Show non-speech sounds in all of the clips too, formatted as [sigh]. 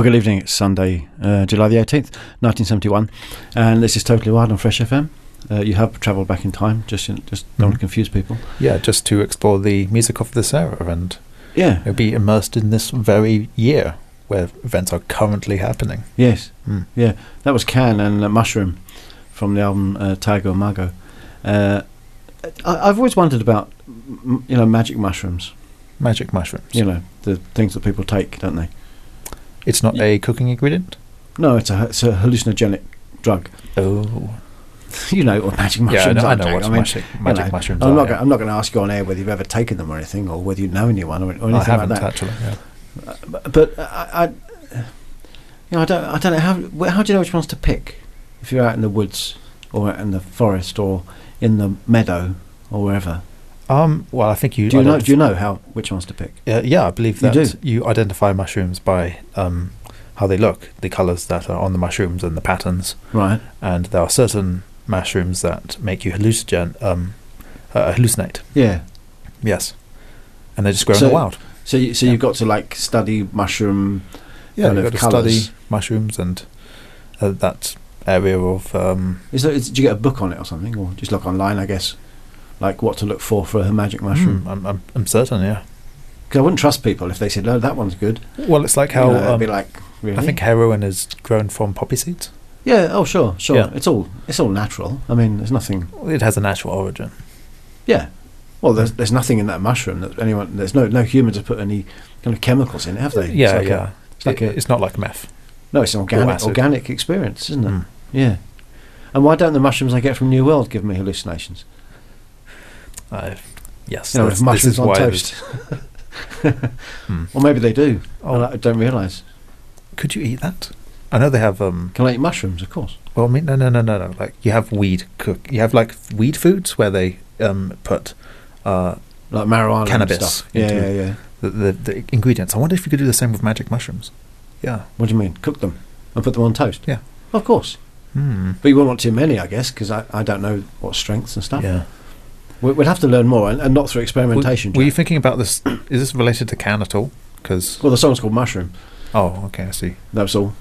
Well, good evening. It's Sunday, uh, July the 18th, 1971, and this is Totally Wired on Fresh FM. Uh, you have travelled back in time, just just don't confuse people. Yeah, just to explore the music of this era and Yeah, be immersed in this very year where events are currently happening. yes, Mm. yeah. That was Can and uh, Mushroom from the album uh, Tago Mago. Uh, I, I've always wondered about, m- you know, magic mushrooms. Magic mushrooms. You know, the things that people take, don't they? It's not a cooking ingredient. No, it's a it's a hallucinogenic drug. Oh, [laughs] you know what magic yeah, mushrooms I know, I know what I mean, magic, magic you know, mushrooms I'm are. yeah. I'm not going to ask you on air whether you've ever taken them or anything, or whether you know anyone or, or anything I haven't like that. actually. Yeah. Uh, but, but uh, I, I, You know, I don't. I don't know how. How do you know which ones to pick if you're out in the woods or in the forest or in the meadow or wherever? Um, well, I think you. Do you know? Do you know how which ones to pick? Uh, yeah, I believe You that do? you identify mushrooms by um, how they look, the colours that are on the mushrooms, and the patterns. Right. And there are certain mushrooms that make you hallucinogen, um, uh, hallucinate. Yeah. Yes, and they just grow So- in the wild. So, you, so Yeah. you've got to like study mushroom. Yeah, you've got to study mushrooms and uh, that area of. Um, Is there? Do you get a book on it or something, or just look online? I guess, like what to look for for a magic mushroom. hmm, I'm, I'm, I'm certain. Yeah. Because I wouldn't trust people if they said, "No, that one's good." Well, it's like You how know, it'd um, be like, really? I think heroin is grown from poppy seeds. Yeah. Oh, sure, sure. Yeah. It's all it's all natural. I mean, there's nothing. It has a natural origin. Yeah. Well, there's there's nothing in that mushroom that anyone. There's no no humans have put any kind of chemicals in it, have they? Yeah, It's like a- yeah. it's like It- a, it's not like meth. no, it's an organic organic experience, isn't it? Mm. Yeah. And why don't the mushrooms I get from New World give me hallucinations? Uh, yes, You know, with mushrooms on toast. [laughs] Hmm. Or maybe they do. Oh. I don't realise. Could you eat that? I know they have. Um, Can I eat mushrooms? Of course. well, I mean, no, no, no, no, no. Like you have weed cook. You have like weed foods where they um, put uh, Like marijuana Cannabis and stuff. Yeah, yeah, yeah. the, the the ingredients. I wonder if you could do the same with magic mushrooms. Yeah. What do you mean? Cook them and put them on toast? Yeah. Of course. Hmm. But you won't want too many, I guess, because I, I don't know what strengths and stuff. Yeah. We- We'd have to learn more, and, and not through experimentation. Were, were you thinking about this? Is this related to can at all? Because well, the song's called Mushroom. oh, okay, I see. That's all.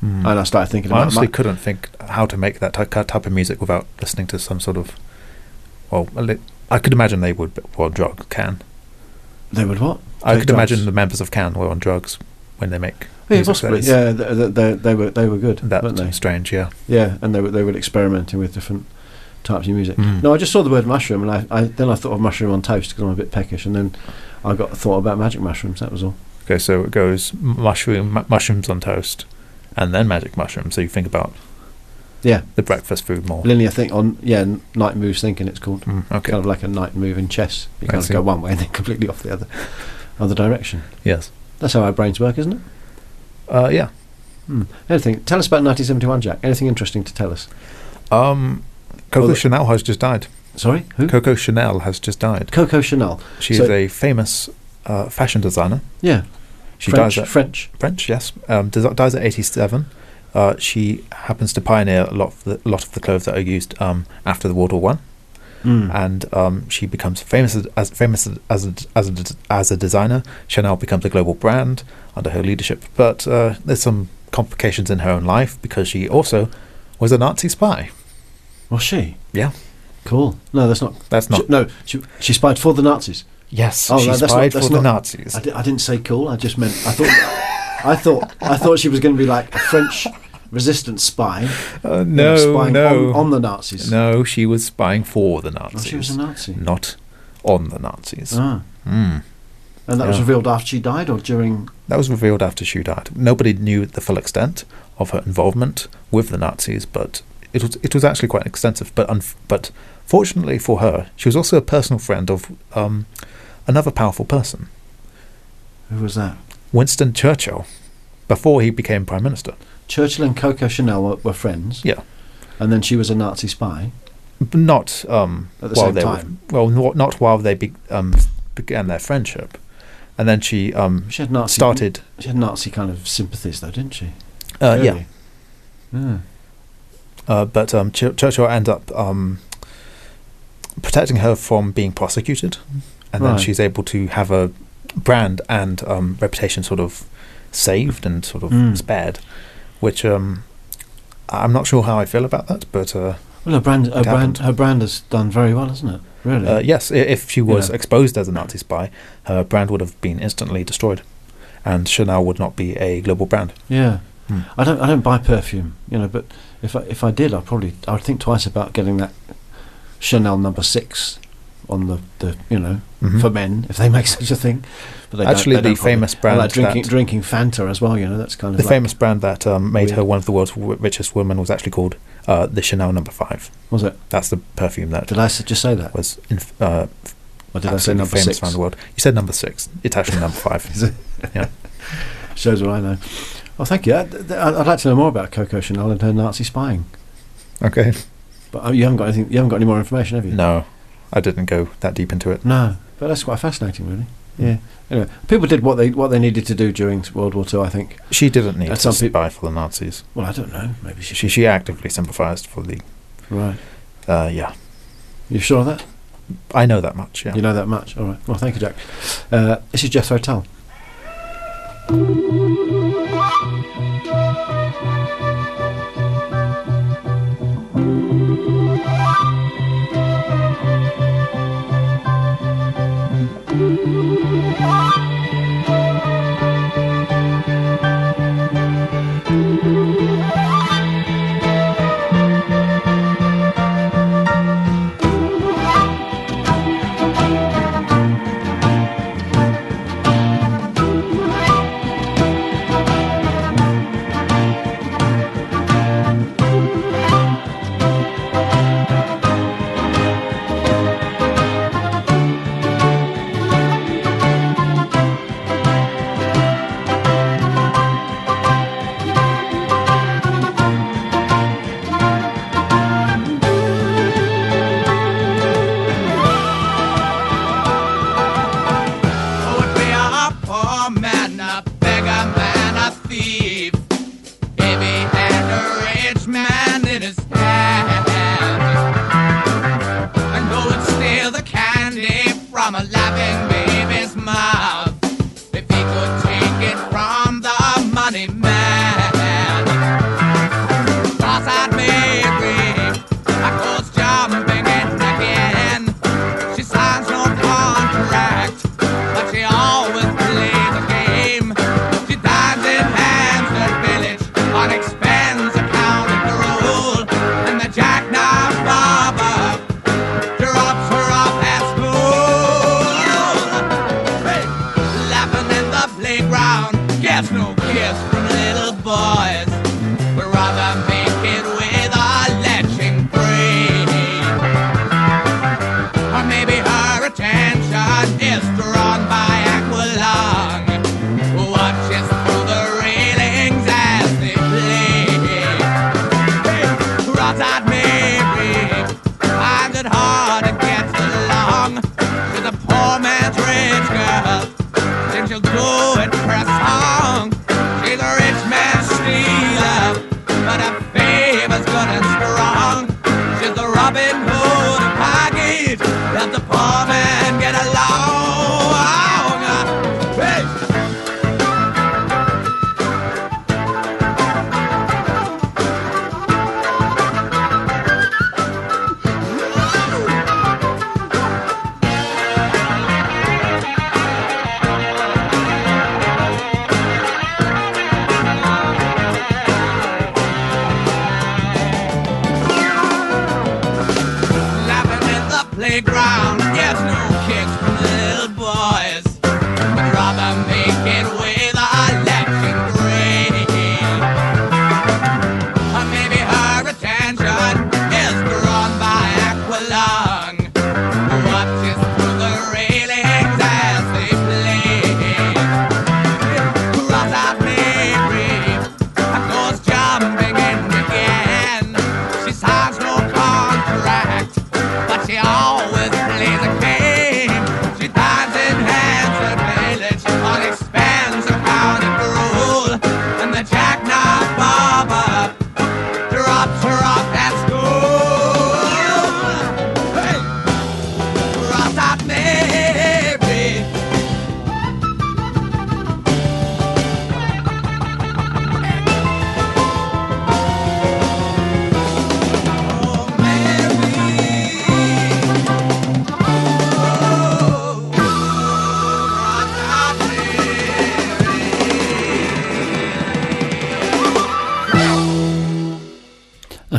Hmm. And I started thinking I honestly mu- couldn't think how to make that ty- type of music without listening to some sort of. Well, li- I could imagine they would. Well, drugs can. They would what? I Take could drugs? imagine the members of Can were on drugs when they make. Yeah, possibly. Yeah, they, they, they were they were good, That's weren't they? strange. Yeah. Yeah, and they were they were experimenting with different types of music. Mm. No, I just saw the word mushroom, and I, I then I thought of mushroom on toast because I'm a bit peckish, and then I got thought about magic mushrooms. That was all. Okay, so it goes mushroom mu- mushrooms on toast, and then magic mushrooms. So you think about Yeah, the breakfast food more. linear think on yeah knight moves thinking it's called. Mm, okay. Kind of like a knight move in chess. You kind of go one way and then [laughs] completely off the other other direction. Yes. That's how our brains work, isn't it? Uh, yeah. Hmm. Anything? Tell us about 1971, Jack. Anything interesting to tell us? Um, Coco Well, Chanel has just died. Sorry, who? Coco Chanel has just died. Coco Chanel. She So- is a famous uh, fashion designer. Yeah, She French. dies at French. French, yes. Um, dies at 87. Uh, she happens to pioneer a lot of the, lot of the clothes that are used um, after the World War One, Mm. and um, she becomes famous as, as famous as a, as a as a designer. Chanel becomes a global brand under her leadership, but uh, there's some complications in her own life because she also was a Nazi spy. Was she? Yeah. Cool. No, that's not. That's not She, no, she, she spied for the Nazis. yes. Oh, she no, that's spied not- that's for the Nazis. I, di- I didn't say cool. I just meant I thought I thought I thought she was going to be like a French resistance spy. Uh, you know, no, spying no, on, on the Nazis. no. She was spying for the Nazis. Oh, she was a Nazi. not on the Nazis. Ah. Mm. And that was revealed after she died or during. That was revealed after she died. Nobody knew the full extent of her involvement with the Nazis, but it was it was actually quite extensive. But unf- but fortunately for her, she was also a personal friend of um, another powerful person, Who was that? Winston Churchill, before he became prime minister. Churchill and Coco Chanel were, were friends. Yeah. And then she was a Nazi spy. But not um, At the while same they time? Were, well, not, not while they be, um, began their friendship, and then she um, She had Nazi. started. She had Nazi kind of sympathies, though, didn't she? Uh, yeah, Really? Yeah. Uh, but um, Ch- Churchill ends up um, protecting her from being prosecuted, and then Right. she's able to have a brand and um, reputation sort of saved and sort of Mm. spared. Which um, I'm not sure how I feel about that, but uh, Well, her brand, her brand, her brand has done very well, hasn't it? Really? uh, yes, if she was Yeah. exposed as a Nazi spy, her brand would have been instantly destroyed, and Chanel would not be a global brand. yeah. Hmm. I don't. I don't buy perfume, you know. But if I, if I did, I'd probably I would think twice about getting that Chanel number six on the, the you know Mhm. for men if they [laughs] make such a thing. But they don't- Actually, the probably- famous Or brand like drinking that- drinking Fanta as well. You know, that's kind of The like, famous brand that um, made her one of the world's richest women was actually called uh, the Chanel Number Five. Was it? That's the perfume that Did I just say that? was in, uh, Or did I say number famous six? around the world. You said number six. It's actually number five. [laughs] Is it? Yeah. [laughs] Shows what I know. Oh, thank you. I'd, I'd I'd like to know more about Coco Chanel and her Nazi spying. Okay. But uh, you haven't got anything. You haven't got any more information, have you? No, I didn't go that deep into it. No. But that's quite fascinating, really. Yeah. Anyway, people did what they what they needed to do during World War Two. I think. She didn't need Uh, to peop- spy for the Nazis. Well, I don't know. Maybe she. She she actively sympathised for the. Right. Uh, yeah, You sure of that? I know that much. Yeah. You know that much. All right. Well, thank you, Jack. Uh, this is Jethro Tull.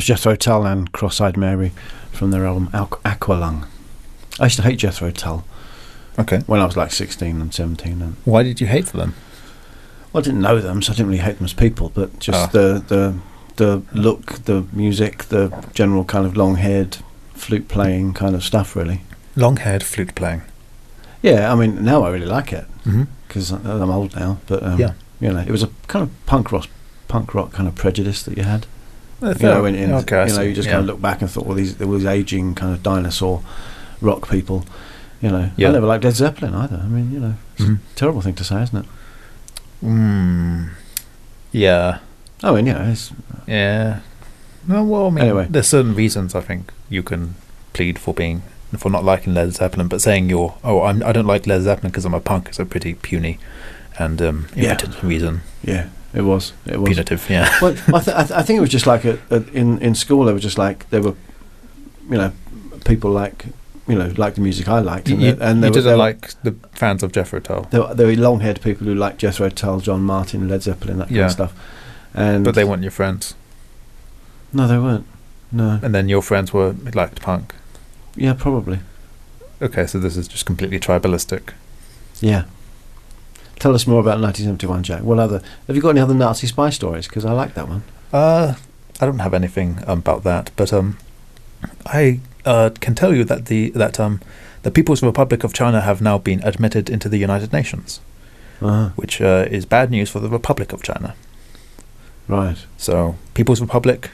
Jethro Tull and Cross-Eyed Mary from their album Aqu- Aqualung. I used to hate Jethro Tull Okay. when I was like 16 and 17. And, Why did you hate them? well, I didn't know them, so I didn't really hate them as people, but just Ah. the, the, the look, the music, the general kind of long haired flute playing kind of stuff, really. Long-haired flute playing. Yeah, I mean, now I really like it Mm-hmm. because I'm old now, but um, Yeah. You know, it was a kind of punk rock, punk rock kind of prejudice that you had. You know, when in, okay, you know, you just Yeah. kind of look back and thought, well, these there was aging kind of dinosaur rock people. You know, Yeah. I never liked Led Zeppelin either. I mean, you know, it's Mhm. a terrible thing to say, isn't it? Mm, yeah, I mean, you know, it's, yeah. No, well, I mean, Anyway. there's certain reasons I think you can plead for being for not liking Led Zeppelin, but saying you're oh I'm, I don't like Led Zeppelin because I'm a punk is a pretty puny and um, Yeah. impotent reason. yeah, it was, it was. Punitive, yeah. [laughs] well, I, th- I, th- I think it was just like a, a, in in school. They were just like there were, you know, people like you know like the music I liked, and, you, there- and you were, didn't there were- like the fans of Jethro Tull, there were, were long-haired people who liked Jethro Tull, John Martyn, Led Zeppelin, that kind Yeah. of stuff. And but they weren't your friends. no, they weren't. No, And then your friends were liked punk. yeah, probably. Okay, so this is just completely tribalistic. Yeah. Tell us more about 1971, Jack. What other? Have you got any other Nazi spy stories? Because I like that one. Uh, I don't have anything um, about that, but um, I uh, can tell you that the that um, the People's Republic of China have now been admitted into the United Nations, Uh-huh. which uh, is bad news for the Republic of China. Right. So, People's Republic,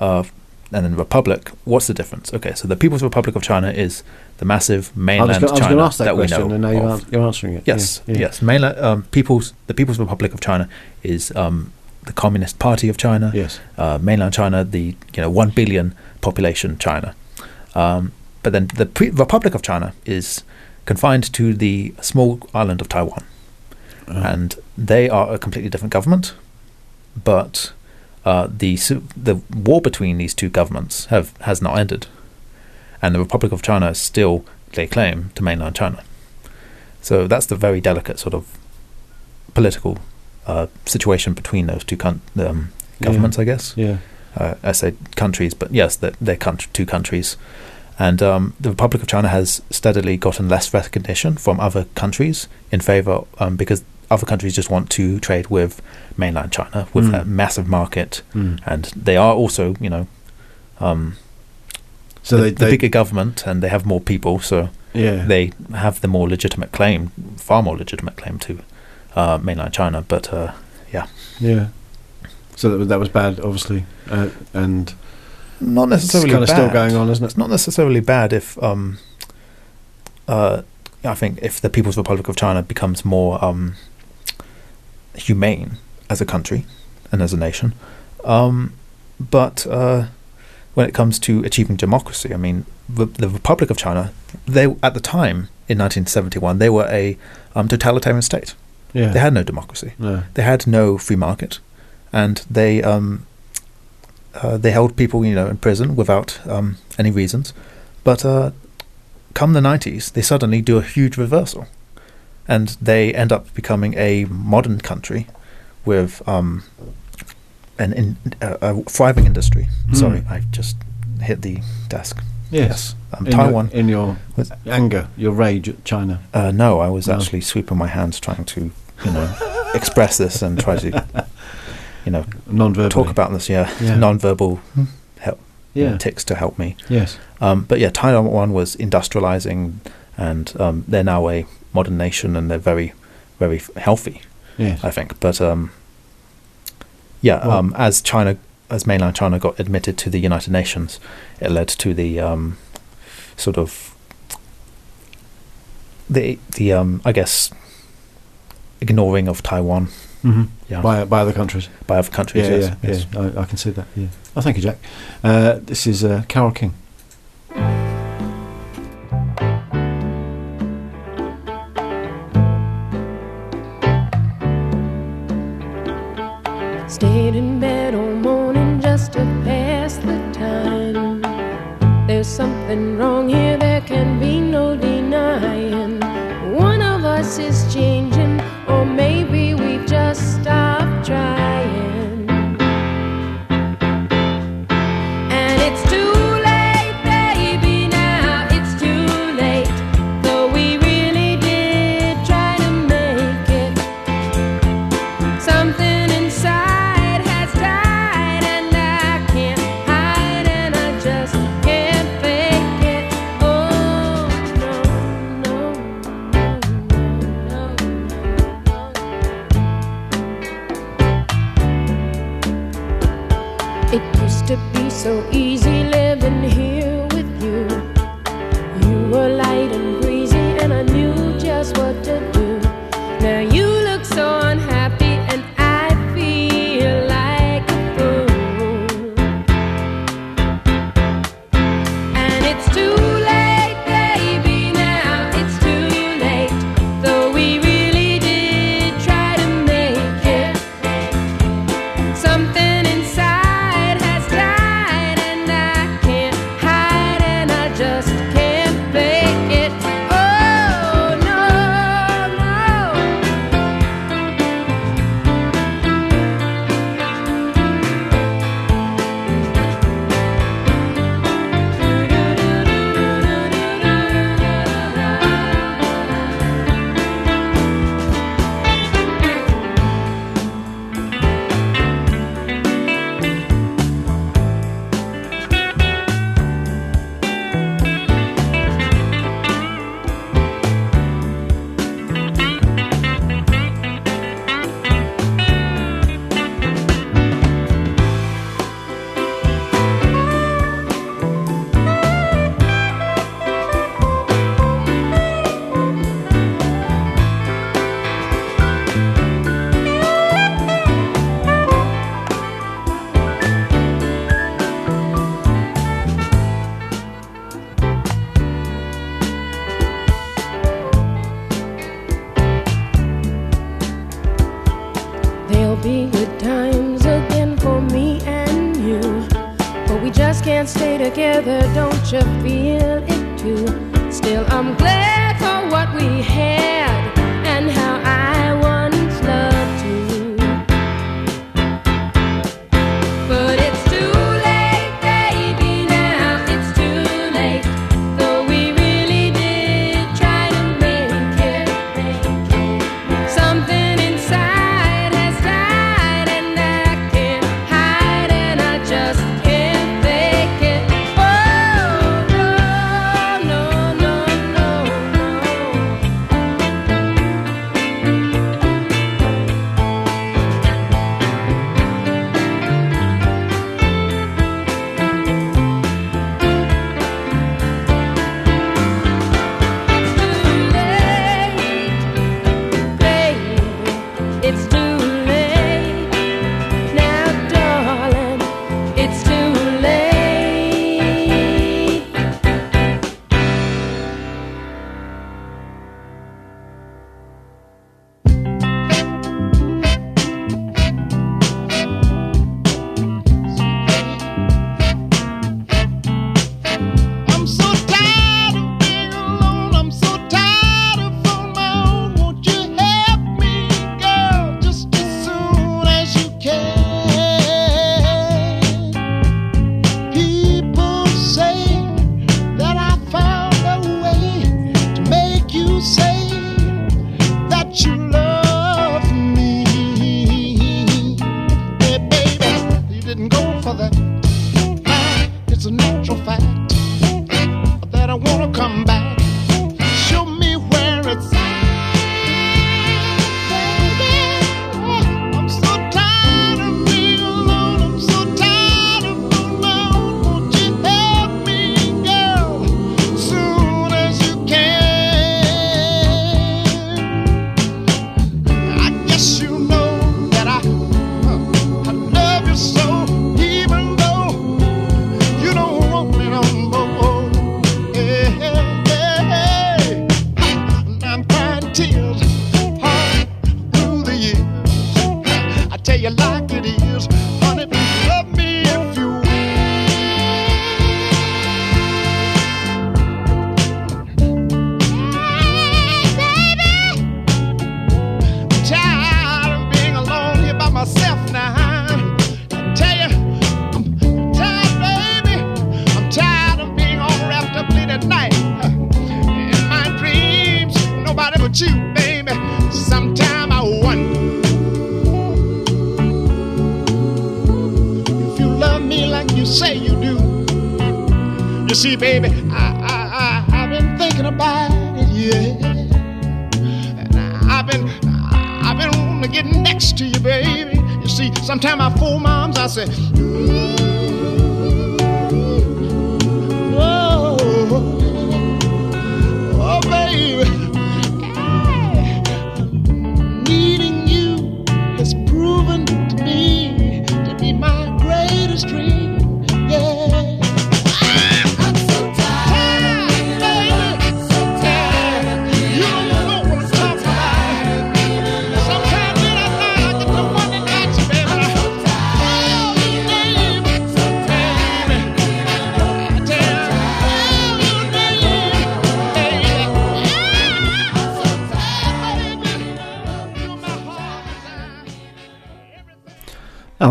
uh, and then Republic. What's the difference? Okay, so the People's Republic of China is the massive mainland I was mainland going China to ask that, we question, know and now you're, an- you're answering it. Yes, Yeah, yeah. yes. Mainland um, People's the People's Republic of China is um, the Communist Party of China. Yes. uh, mainland China, the you know one billion population China, um, but then the pre- Republic of China is confined to the small island of Taiwan, Uh, and they are a completely different government, but uh, the the war between these two governments have has not ended, and the Republic of China still lay claim to mainland China. So that's the very delicate sort of political uh, situation between those two coun- um, governments, I guess yeah. uh, I say countries, but yes, they're, they're country, two countries. And um, the Republic of China has steadily gotten less recognition from other countries in favor, um, because other countries just want to trade with mainland China, with Mm. that massive market. Mm. And they are also, you know, um, So the, they, the they bigger government and they have more people, so yeah. they have the more legitimate claim, far more legitimate claim to uh, mainland China. But uh, yeah. So that was, that was bad, obviously, uh, and not it's necessarily kind of still going on, isn't it? It's not necessarily bad if um, uh, I think if the People's Republic of China becomes more um, humane as a country and as a nation, um, but uh, when it comes to achieving democracy, I mean, the, the Republic of China, they at the time in 1971 they were a um, totalitarian state. Yeah. They had no democracy. no. They had no free market, and they um, uh, they held people, you know, in prison without um, any reasons. But uh, come the nineties, they suddenly do a huge reversal, and they end up becoming a modern country with um, an in, a, a thriving industry. Hmm. Sorry, I just hit the desk. Yes. um, In Taiwan. Your, in your Was- anger, your rage at China. Uh, no, I was No. actually sweeping my hands, trying to, you know, express this and try to, [laughs] you know, Non-verbal. talk about this. Yeah, Yeah. non-verbal help Yeah. ticks to help me. Yes. Um, but yeah, Taiwan was industrializing, and um, they're now a modern nation, and they're very, very healthy, Yes. I think. But um, yeah, Well- um, as China, as mainland China got admitted to the United Nations, it led to the um, sort of the the um, I guess ignoring of Taiwan hmm yeah. By by other countries. by other countries. Yeah, yes, yeah, yes. yeah. I, I can see that. Yeah. Oh, thank you, Jack. Uh, this is uh, Carole King. Is changing, or maybe we've just stopped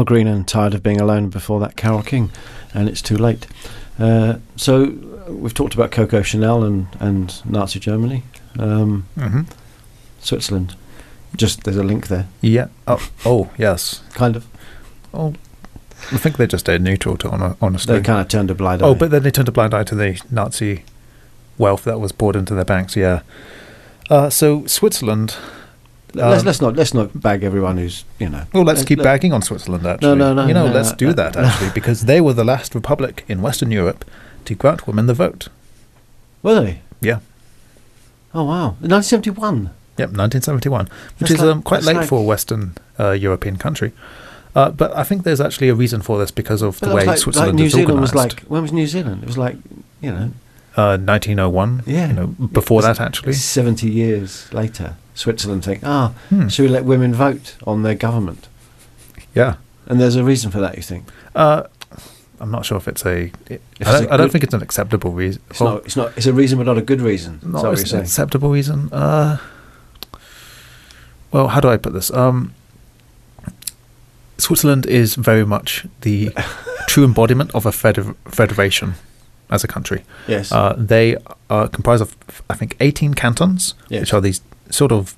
Green and Tired of Being Alone before that, Carole King, and It's Too Late. Uh, so we've talked about Coco Chanel and, and Nazi Germany. Um, hmm Switzerland. Just there's a link there, Yeah. Oh, oh, yes. kind of. Oh, I think they just stayed neutral, to hon- honestly. They kind of turned a blind eye. Oh, but then they turned a blind eye to the Nazi wealth that was poured into their banks. Yeah. Uh, so Switzerland. Let's, um, let's not let's not bag everyone who's you know. Well, let's keep let- bagging on Switzerland. Actually, no, no, no. You know, no, let's no, do no, that actually because they were the last republic in Western Europe to grant women the vote. Were they? Yeah. Oh wow, 1971. Yep, 1971, which That's is like- um, quite late like- for a Western uh, European country. Uh, but I think there's actually a reason for this because of the way like, like New is Zealand was like when was New Zealand? It was like you know uh, 1901. Yeah. You know, before that actually. 70 years later, Switzerland think, ah, Hmm. should we let women vote on their government? Yeah. And there's a reason for that, you think? Uh, I'm not sure if it's a. It, If I, it's don't, a I don't good- think it's an acceptable reason. It's not. It's not. It's a reason, but not a good reason. Not you're an acceptable reason. Uh, well, how do I put this? Um, Switzerland is very much the [laughs] true embodiment of a feder- federation as a country. Yes. Uh, they are comprised of, I think, 18 cantons, Yes. which are these sort of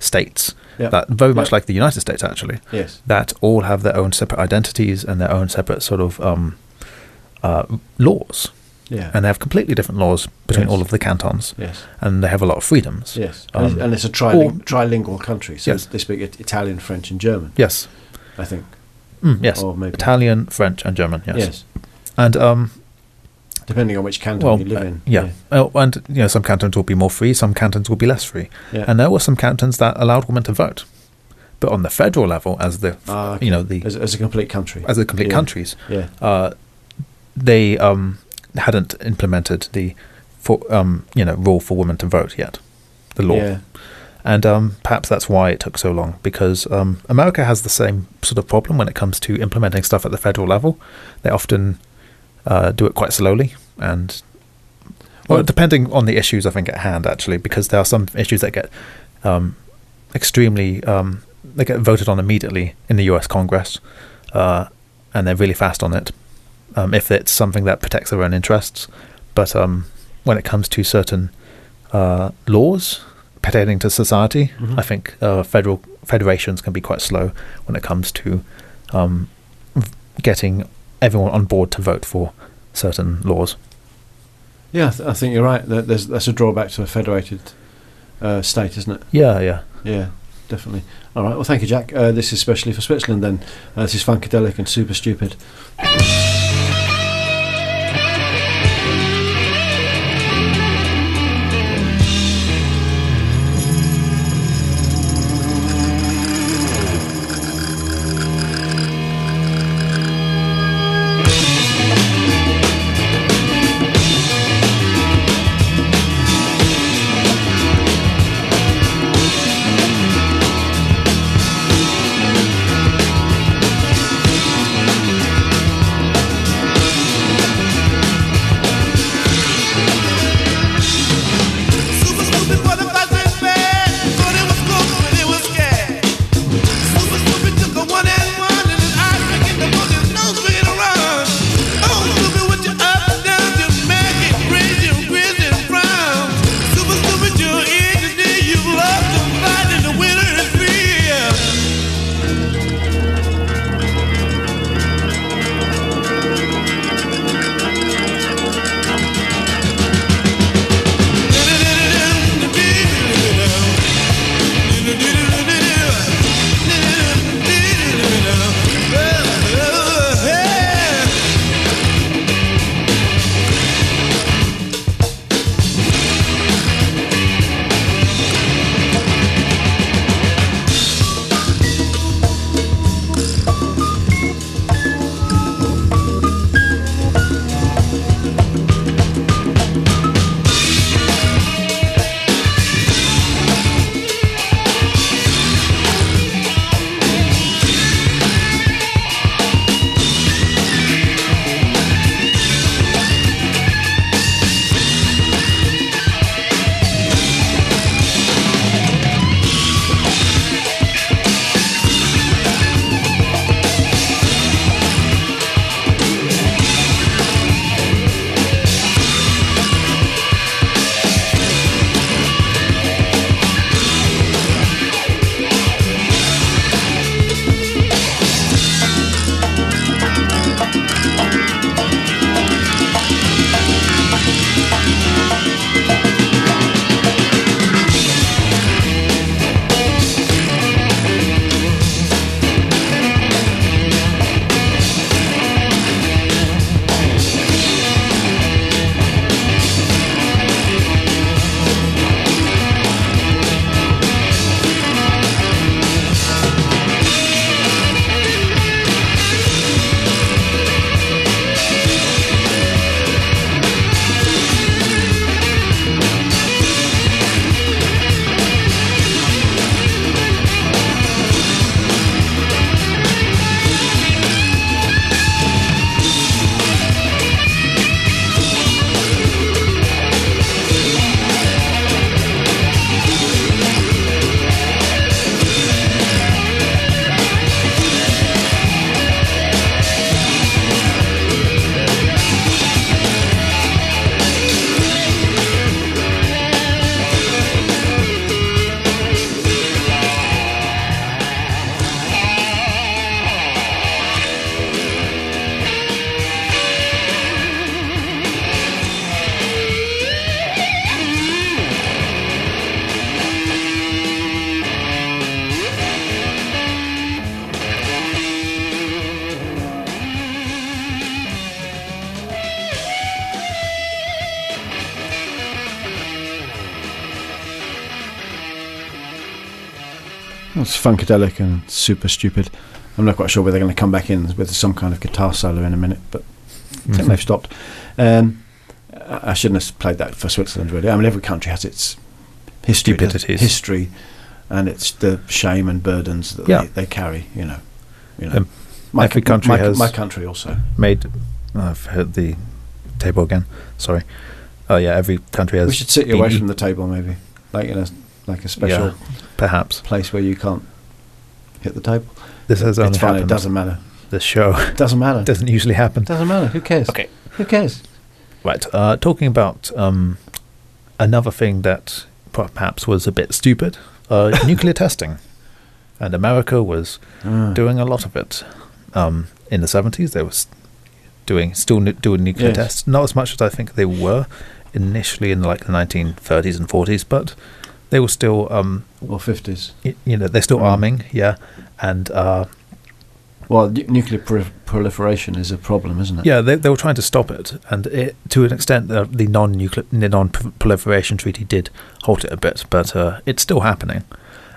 states Yeah. that very much Yeah. like the United States, actually, yes. that all have their own separate identities and their own separate sort of um, uh, laws. Yeah. And they have completely different laws between Yes. all of the cantons, yes. and they have a lot of freedoms. Yes. Um, and, and it's a triling- or- trilingual country, so Yes. they speak Italian, French, and German. Yes. I think. Mm, yes. Or maybe Italian, French, and German. Yes. Yes. And um, Depending on which canton well, you live uh, in. yeah. Oh, and you know, some cantons will be more free, some cantons will be less free, Yeah. and there were some cantons that allowed women to vote, but on the federal level, as the Ah, okay. you know the as, as a complete country. as the complete Yeah. countries, Yeah. uh, they um, hadn't implemented the for um, you know rule for women to vote yet, the law. Yeah. And um, perhaps that's why it took so long because um, America has the same sort of problem when it comes to implementing stuff at the federal level. They often uh, do it quite slowly and, well, depending on the issues I think at hand actually, because there are some issues that get um, extremely um, they get voted on immediately in the U.S. Congress, uh, and they're really fast on it um, if it's something that protects their own interests. But um, when it comes to certain uh, laws pertaining to society, Mhm. I think uh, federal federations can be quite slow when it comes to um, getting everyone on board to vote for certain laws. Yeah, I, th- I think you're right. There's that's a drawback to a federated uh, state, isn't it? Yeah, yeah. Yeah, definitely. All right. Well, thank you, Jack. Uh, this is especially for Switzerland. Then uh, this is Funkadelic and Super Stupid. Funkadelic and super stupid. I'm not quite sure whether they're going to come back in with some kind of guitar solo in a minute, but I think Mhm. they've stopped. Um, I I shouldn't have played that for Switzerland, really. I mean, every country has its history. Stupidities. history, and it's the shame and burdens that Yeah. they, they carry. You know, you know. Um, my, every co- country my, has- my country also. Made. I've heard the table again. Sorry. Oh yeah, every country has. We should sit you away from the table, maybe, like in a like a special Yeah, perhaps place where you can't hit the table. this has only It's fine. It doesn't matter. This show doesn't matter. [laughs] doesn't usually happen. doesn't matter. Who cares? Okay. Who cares? Right. Uh, talking about um, another thing that perhaps was a bit stupid: uh, [laughs] nuclear testing, and America was Ah. doing a lot of it. Um, in the seventies, they was doing still nu- doing nuclear Yes. tests. Not as much as I think they were initially in like the nineteen thirties and forties, but they were still, um, or fifties. you know, they're still Mm. arming, yeah, and uh, Well, nu- nuclear pro- proliferation is a problem, isn't it? Yeah, they, they were trying to stop it, and it, to an extent, the, the non-nuclear, non-proliferation treaty did halt it a bit, but uh, it's still happening,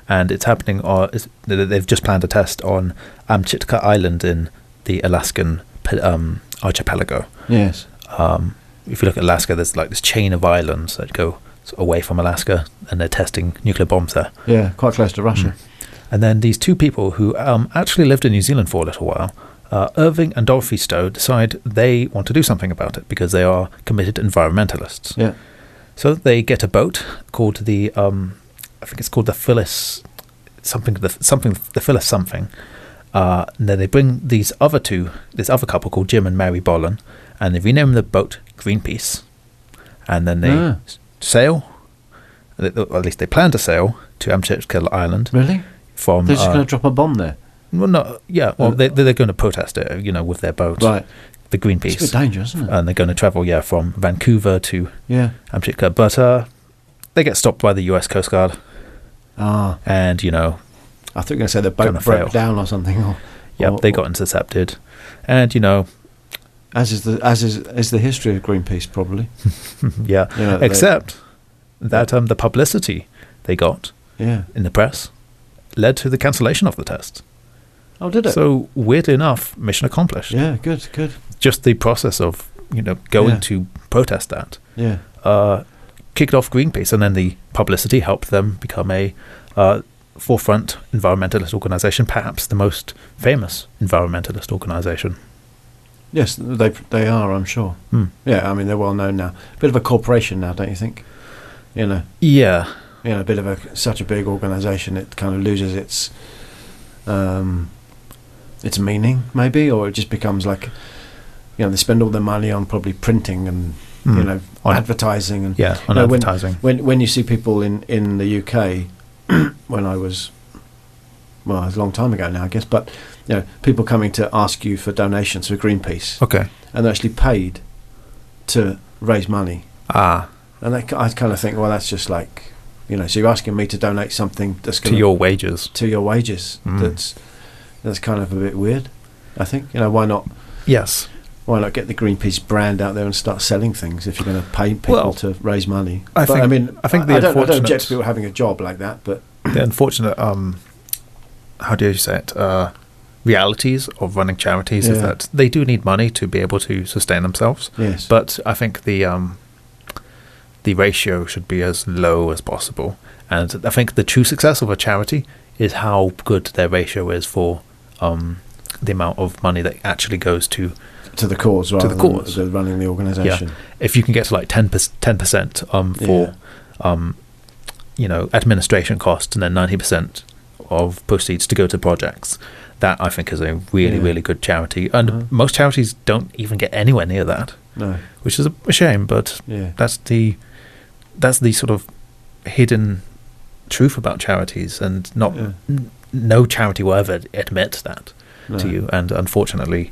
and it's happening. Uh, it's, they- they've just planned a test on Amchitka Island in the Alaskan um, archipelago. Yes. Um, if you look at Alaska, there's like this chain of islands that go away from Alaska, and they're testing nuclear bombs there. Yeah, quite close to Russia. And then these two people who um, actually lived in New Zealand for a little while, uh, Irving and Dorothy Stowe, decide they want to do something about it because they are committed environmentalists. Yeah. So they get a boat called the, um, I think it's called the Phyllis, something, the something, the Phyllis something. Uh, and then they bring these other two, this other couple called Jim and Mary Bohlen, and they rename the boat Greenpeace. And then they Ah. Sail, or at least they plan to sail to Amchitka Island Really? from. They're just uh, going to drop a bomb there. well, no, yeah. Well, Uh, they, they're going to protest it, you know, with their boat, Right. the It's a bit Greenpeace, dangerous, isn't it? and they're going to travel, yeah, from Vancouver to yeah. Amchitka. But uh, they get stopped by the U.S. Coast Guard, Ah, and you know, I thought you were going to say the boat broke fail. down or something. Or, yep, or- they got intercepted, and you know, as is the as is is the history of Greenpeace probably. [laughs] yeah, You know, they- except that um, the publicity they got Yeah. in the press led to the cancellation of the test. Oh, did it? So weirdly enough, mission accomplished. yeah. Good. Good. Just the process of you know going Yeah. to protest that Yeah. uh, kicked off Greenpeace, and then the publicity helped them become a uh, forefront environmentalist organization, perhaps the most famous environmentalist organization. Yes, they they are. I'm sure. Hmm. Yeah. I mean, they're well known now. Bit of a corporation now, don't you think? You know. Yeah, you know, a bit of a such a big organisation, it kind of loses its um, its meaning, maybe, or it just becomes like, you know, they spend all their money on probably printing and you Mm. know On- advertising and yeah, on No, when- advertising. when when you see people in in the UK, [clears throat] when I was well, it's a long time ago now, I guess, but you know, people coming to ask you for donations for Greenpeace, okay. and they're actually paid to raise money. Ah, And I, I kind of think, well, that's just like, you know, so you're asking me to donate something that's going to your wages. to your wages. Mm. That's that's kind of a bit weird. I think you know why not Yes. why not get the Greenpeace brand out there and start selling things if you're going to pay people Well, to raise money. I But, think- I mean I think the I, don't, I don't object to people having a job like that, but the unfortunate, um, how do you say it? Uh, realities of running charities is that they do need money to be able to sustain themselves. yes, But I think the um, the ratio should be as low as possible, and I think the true success of a charity is how good their ratio is for um, the amount of money that actually goes to. to the cause rather the than cause. the running the organisation. If you can get to like ten percent um, for um, you know administration costs, and then ninety percent of proceeds to go to projects. That I think is a really, Yeah. really good charity, and Uh-huh. most charities don't even get anywhere near that, No, which is a, a shame. But yeah, that's the that's the sort of hidden truth about charities and not Yeah. n- no charity will ever admit that no. to you and unfortunately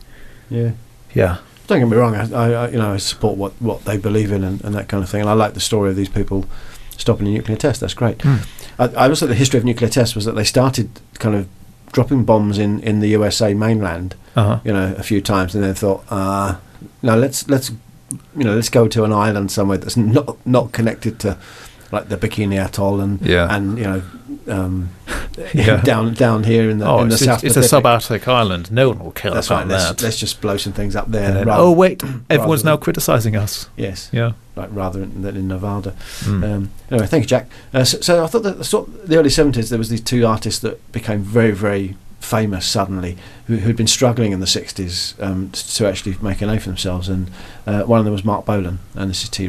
Yeah. yeah Don't get me wrong. I, I, I you know, I support what, what they believe in and, and that kind of thing. And I like the story of these people stopping a nuclear test. That's great. I, I also think the history of nuclear tests was that they started kind of dropping bombs in, in the USA mainland, uh-huh. you know, a few times, and then thought, uh, no, let's let's you know let's go to an island somewhere that's not not connected to like the Bikini Atoll and Yeah. and you know um, [laughs] Yeah. [laughs] down down here in the oh, in the it's, South it's a subarctic island. No one will care That's about right. Let's, that. let's just blow some things up there. Then, rather- oh wait, [clears throat] everyone's now criticizing us. yes, Yeah. like rather than in Nevada. Mm. Um, anyway, thank you, Jack. Uh, so, so I thought that sort of the early seventies there was these two artists that became very, very famous suddenly, who who'd been struggling in the sixties um, to actually make a name for themselves, and uh, one of them was Marc Bolan, and this is T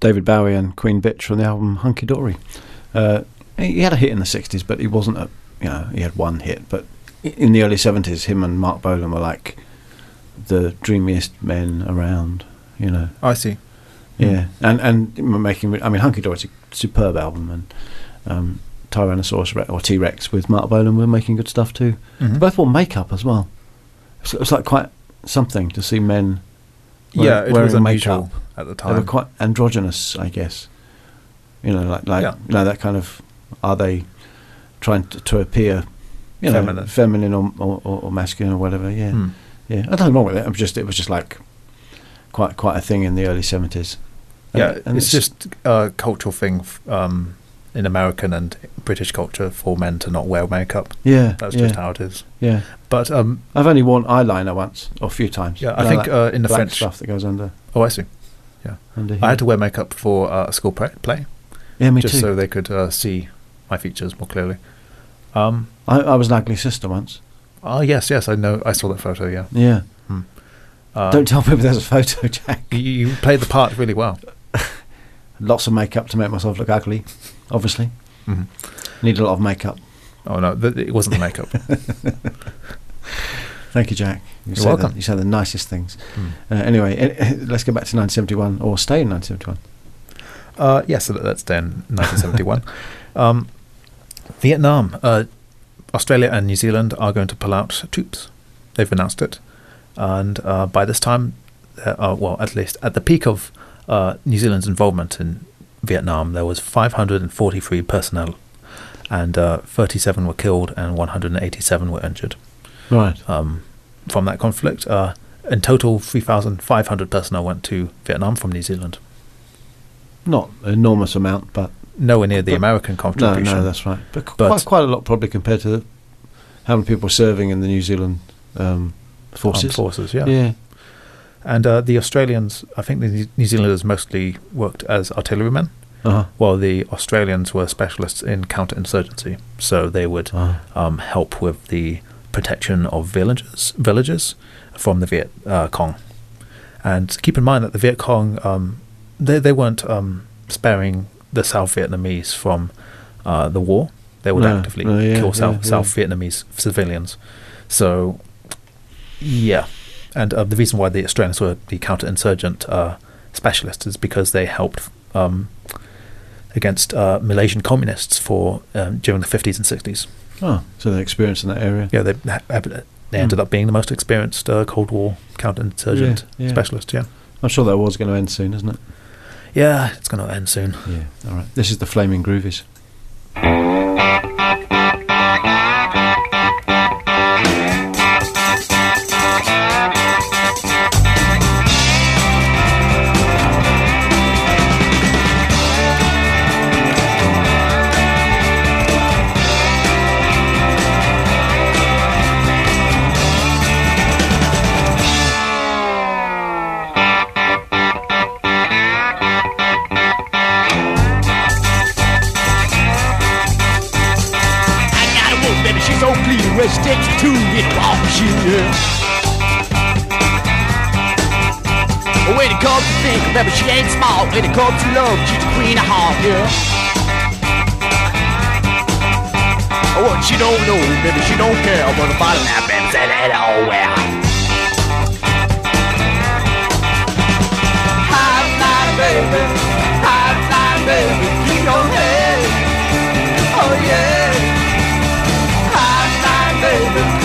David Bowie and Queen Bitch from the album Hunky Dory. Uh, he had a hit in the 60s, but he wasn't a, you know, he had one hit. But in the early 70s, him and Marc Bolan were like the dreamiest men around, you know. I see. Yeah, and and making. I mean, Hunky Dory's a superb album, and um, Tyrannosaurus Rex or T Rex with Marc Bolan were making good stuff too. Mhm. They both wore makeup as well. So it was like quite something to see men. Yeah, it was unusual makeup. at the time. They were quite androgynous, I guess. You know, like like Yeah. you know that kind of. Are they trying to, to appear, you know, Feminine. feminine or, or, or masculine or whatever? Yeah, Hmm. yeah. I don't know wrong with it. I'm just it was just like quite quite a thing in the early seventies. Yeah, it's just a cultural thing f- um, in American and British culture for men to not wear makeup. yeah. That's yeah, just how it is. Yeah, But um, I've only worn eyeliner once or a few times. Yeah, I think, that uh, in the French- stuff that goes under oh, I see. under here. I had to wear makeup for uh, a school play, play yeah, me just too. so they could uh, see my features more clearly. Um, I, I was an ugly sister once. oh yes, yes, I know. I saw that photo. Yeah. Yeah, Uh, don't tell people there's a photo, [laughs] Jack. you, you played the part really well. [laughs] Lots of makeup to make myself look ugly. Obviously, Mhm. need a lot of makeup. Oh no, th- it wasn't the makeup. [laughs] Thank you, Jack. You You're welcome. The, you say the nicest things. Hmm. Uh, anyway, eh, let's go back to 1971, or stay in 1971. Uh, yes, so that's then 1971. [laughs] um, Vietnam, uh, Australia and New Zealand are going to pull out troops. They've announced it, and uh, by this time, there are, well, at least at the peak of uh, New Zealand's involvement in Vietnam, there was 543 personnel, and uh, 37 were killed and 187 were injured Right. um, from that conflict. Uh, in total, 3,500 personnel went to Vietnam from New Zealand. Not an enormous amount, but Nowhere near the American contribution. no, no, that's right. But, But- quite, quite a lot probably compared to the, how many people serving in the New Zealand um, forces? Armed forces, yeah. yeah. And uh, the Australians, I think the New- Zealanders mostly worked as artillerymen, Uh-huh. while the Australians were specialists in counterinsurgency. So they would Uh-huh. um, help with the protection of villages, villages from the Viet uh, Cong. And keep in mind that the Viet Cong, um, they, they weren't um, sparing the South Vietnamese from uh, the war. They would No, actively no, yeah, kill South, yeah, South. Vietnamese civilians. So, yeah. And uh, the reason why the Australians were the counterinsurgent uh, specialists is because they helped um, against uh, Malaysian communists for um, during the 50s and 60s. Oh, so they're experienced in that area. Yeah, they they ended Hmm. up being the most experienced uh, Cold War counterinsurgent Yeah, yeah. specialist. Yeah, I'm sure that war's going to end soon, isn't it? yeah, it's going to end soon. Yeah. All right. This is the Flaming Groovies. Remember she ain't small. When it comes to love, she's the queen of heart, yeah. Oh, what she don't know, baby, she don't care. But the bottom baby, say that all well. High flying, baby, high flying, baby, keep your head. Oh yeah. High flying, baby.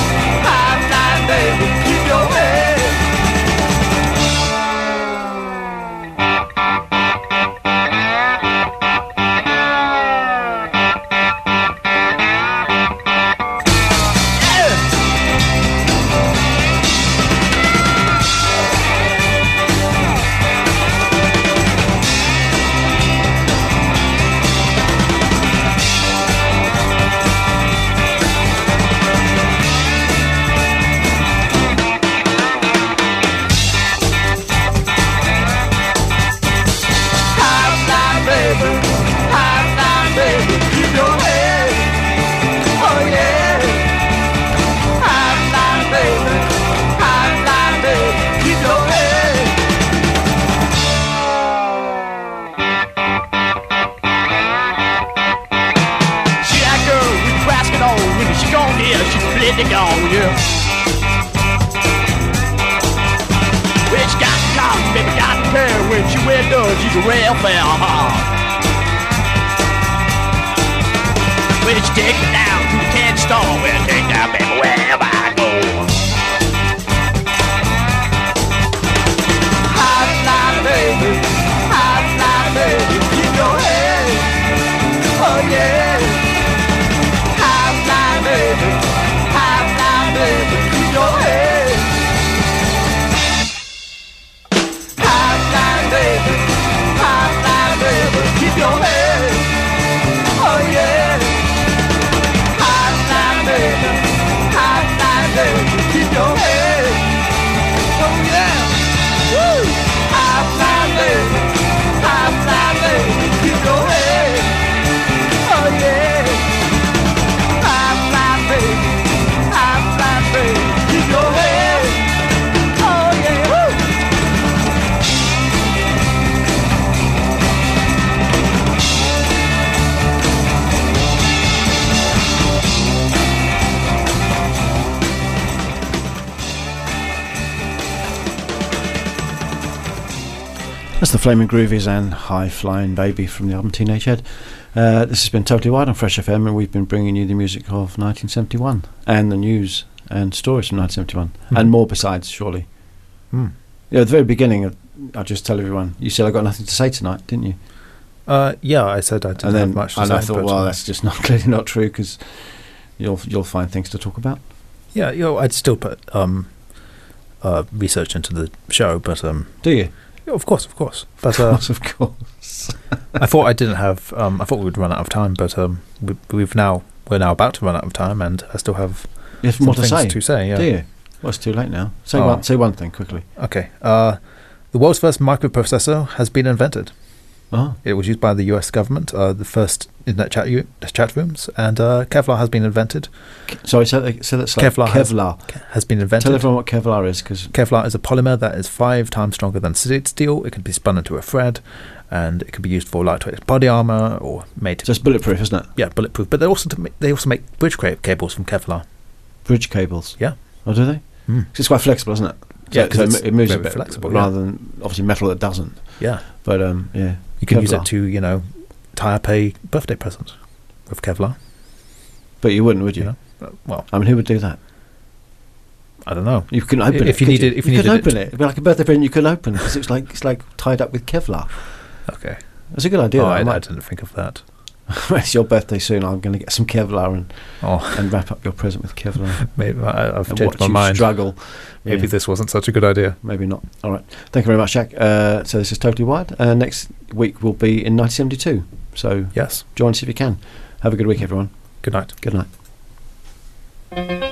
That's the Flaming Groovies and High Flying Baby from the album Teenage Head. Uh, this has been Totally Wired on Fresh FM, and we've been bringing you the music of 1971 and the news and stories from 1971 Mhm. and more besides, surely. Hmm. Yeah, at the very beginning, I'll just tell everyone, you said I got nothing to say tonight, didn't you? Uh, yeah, I said I didn't and then have much to and say. I thought, well, uh, that's just not [laughs] clearly not true because you'll you'll find things to talk about. yeah, you know, I'd still put um, uh, research into the show, but um, Do you? Yeah, of course, of course. But Of uh, course, of course. [laughs] I thought I didn't have. Um, I thought we would run out of time, but um, we, we've now we're now about to run out of time, and I still have You have more to say. to say. Yeah. Do you? Well, it's too late now. Say Oh. one. Say one thing quickly. Okay. Uh, the world's first microprocessor has been invented. Oh, It was used by the U.S. government, uh, the first internet chat u- chat rooms, and uh, Kevlar has been invented. Ke- sorry. Say that. Say that. Kevlar has- Kevlar. Has been invented. Tell everyone what Kevlar is, because Kevlar is a polymer that is five times stronger than steel. It can be spun into a thread, and it can be used for lightweight body armor or made so it's bulletproof, isn't it? yeah bulletproof. But they also to make, they also make bridge cables from Kevlar. Bridge cables. Yeah. Oh, do they? Hmm. 'Cause it's quite flexible, isn't it? Yeah, So, 'cause so it's it moves a very bit flexible, yeah. rather than obviously metal that doesn't. Yeah, But um, yeah, you can use it to you know tie up a birthday present with Kevlar. But you wouldn't, would you? You know, Uh, well, I mean, who would do that? I don't know. You can open it If you could needed- if you could needed it- open it, it'd be like a birthday present. You could open it because it's like it's like tied up with Kevlar. Okay, That's a good idea. oh. I, I I didn't think of that. [laughs] it's your birthday soon. I'm going to get some Kevlar and, Oh, and wrap up your present with Kevlar. maybe I, I've changed my mind. struggle. Maybe Yeah. this wasn't such a good idea. Maybe not. All right. Thank you very much, Jack. Uh, so this is totally wired. Uh, next week will be in 1972. So Yes. join us if you can. Have a good week, everyone. Good night. Good night.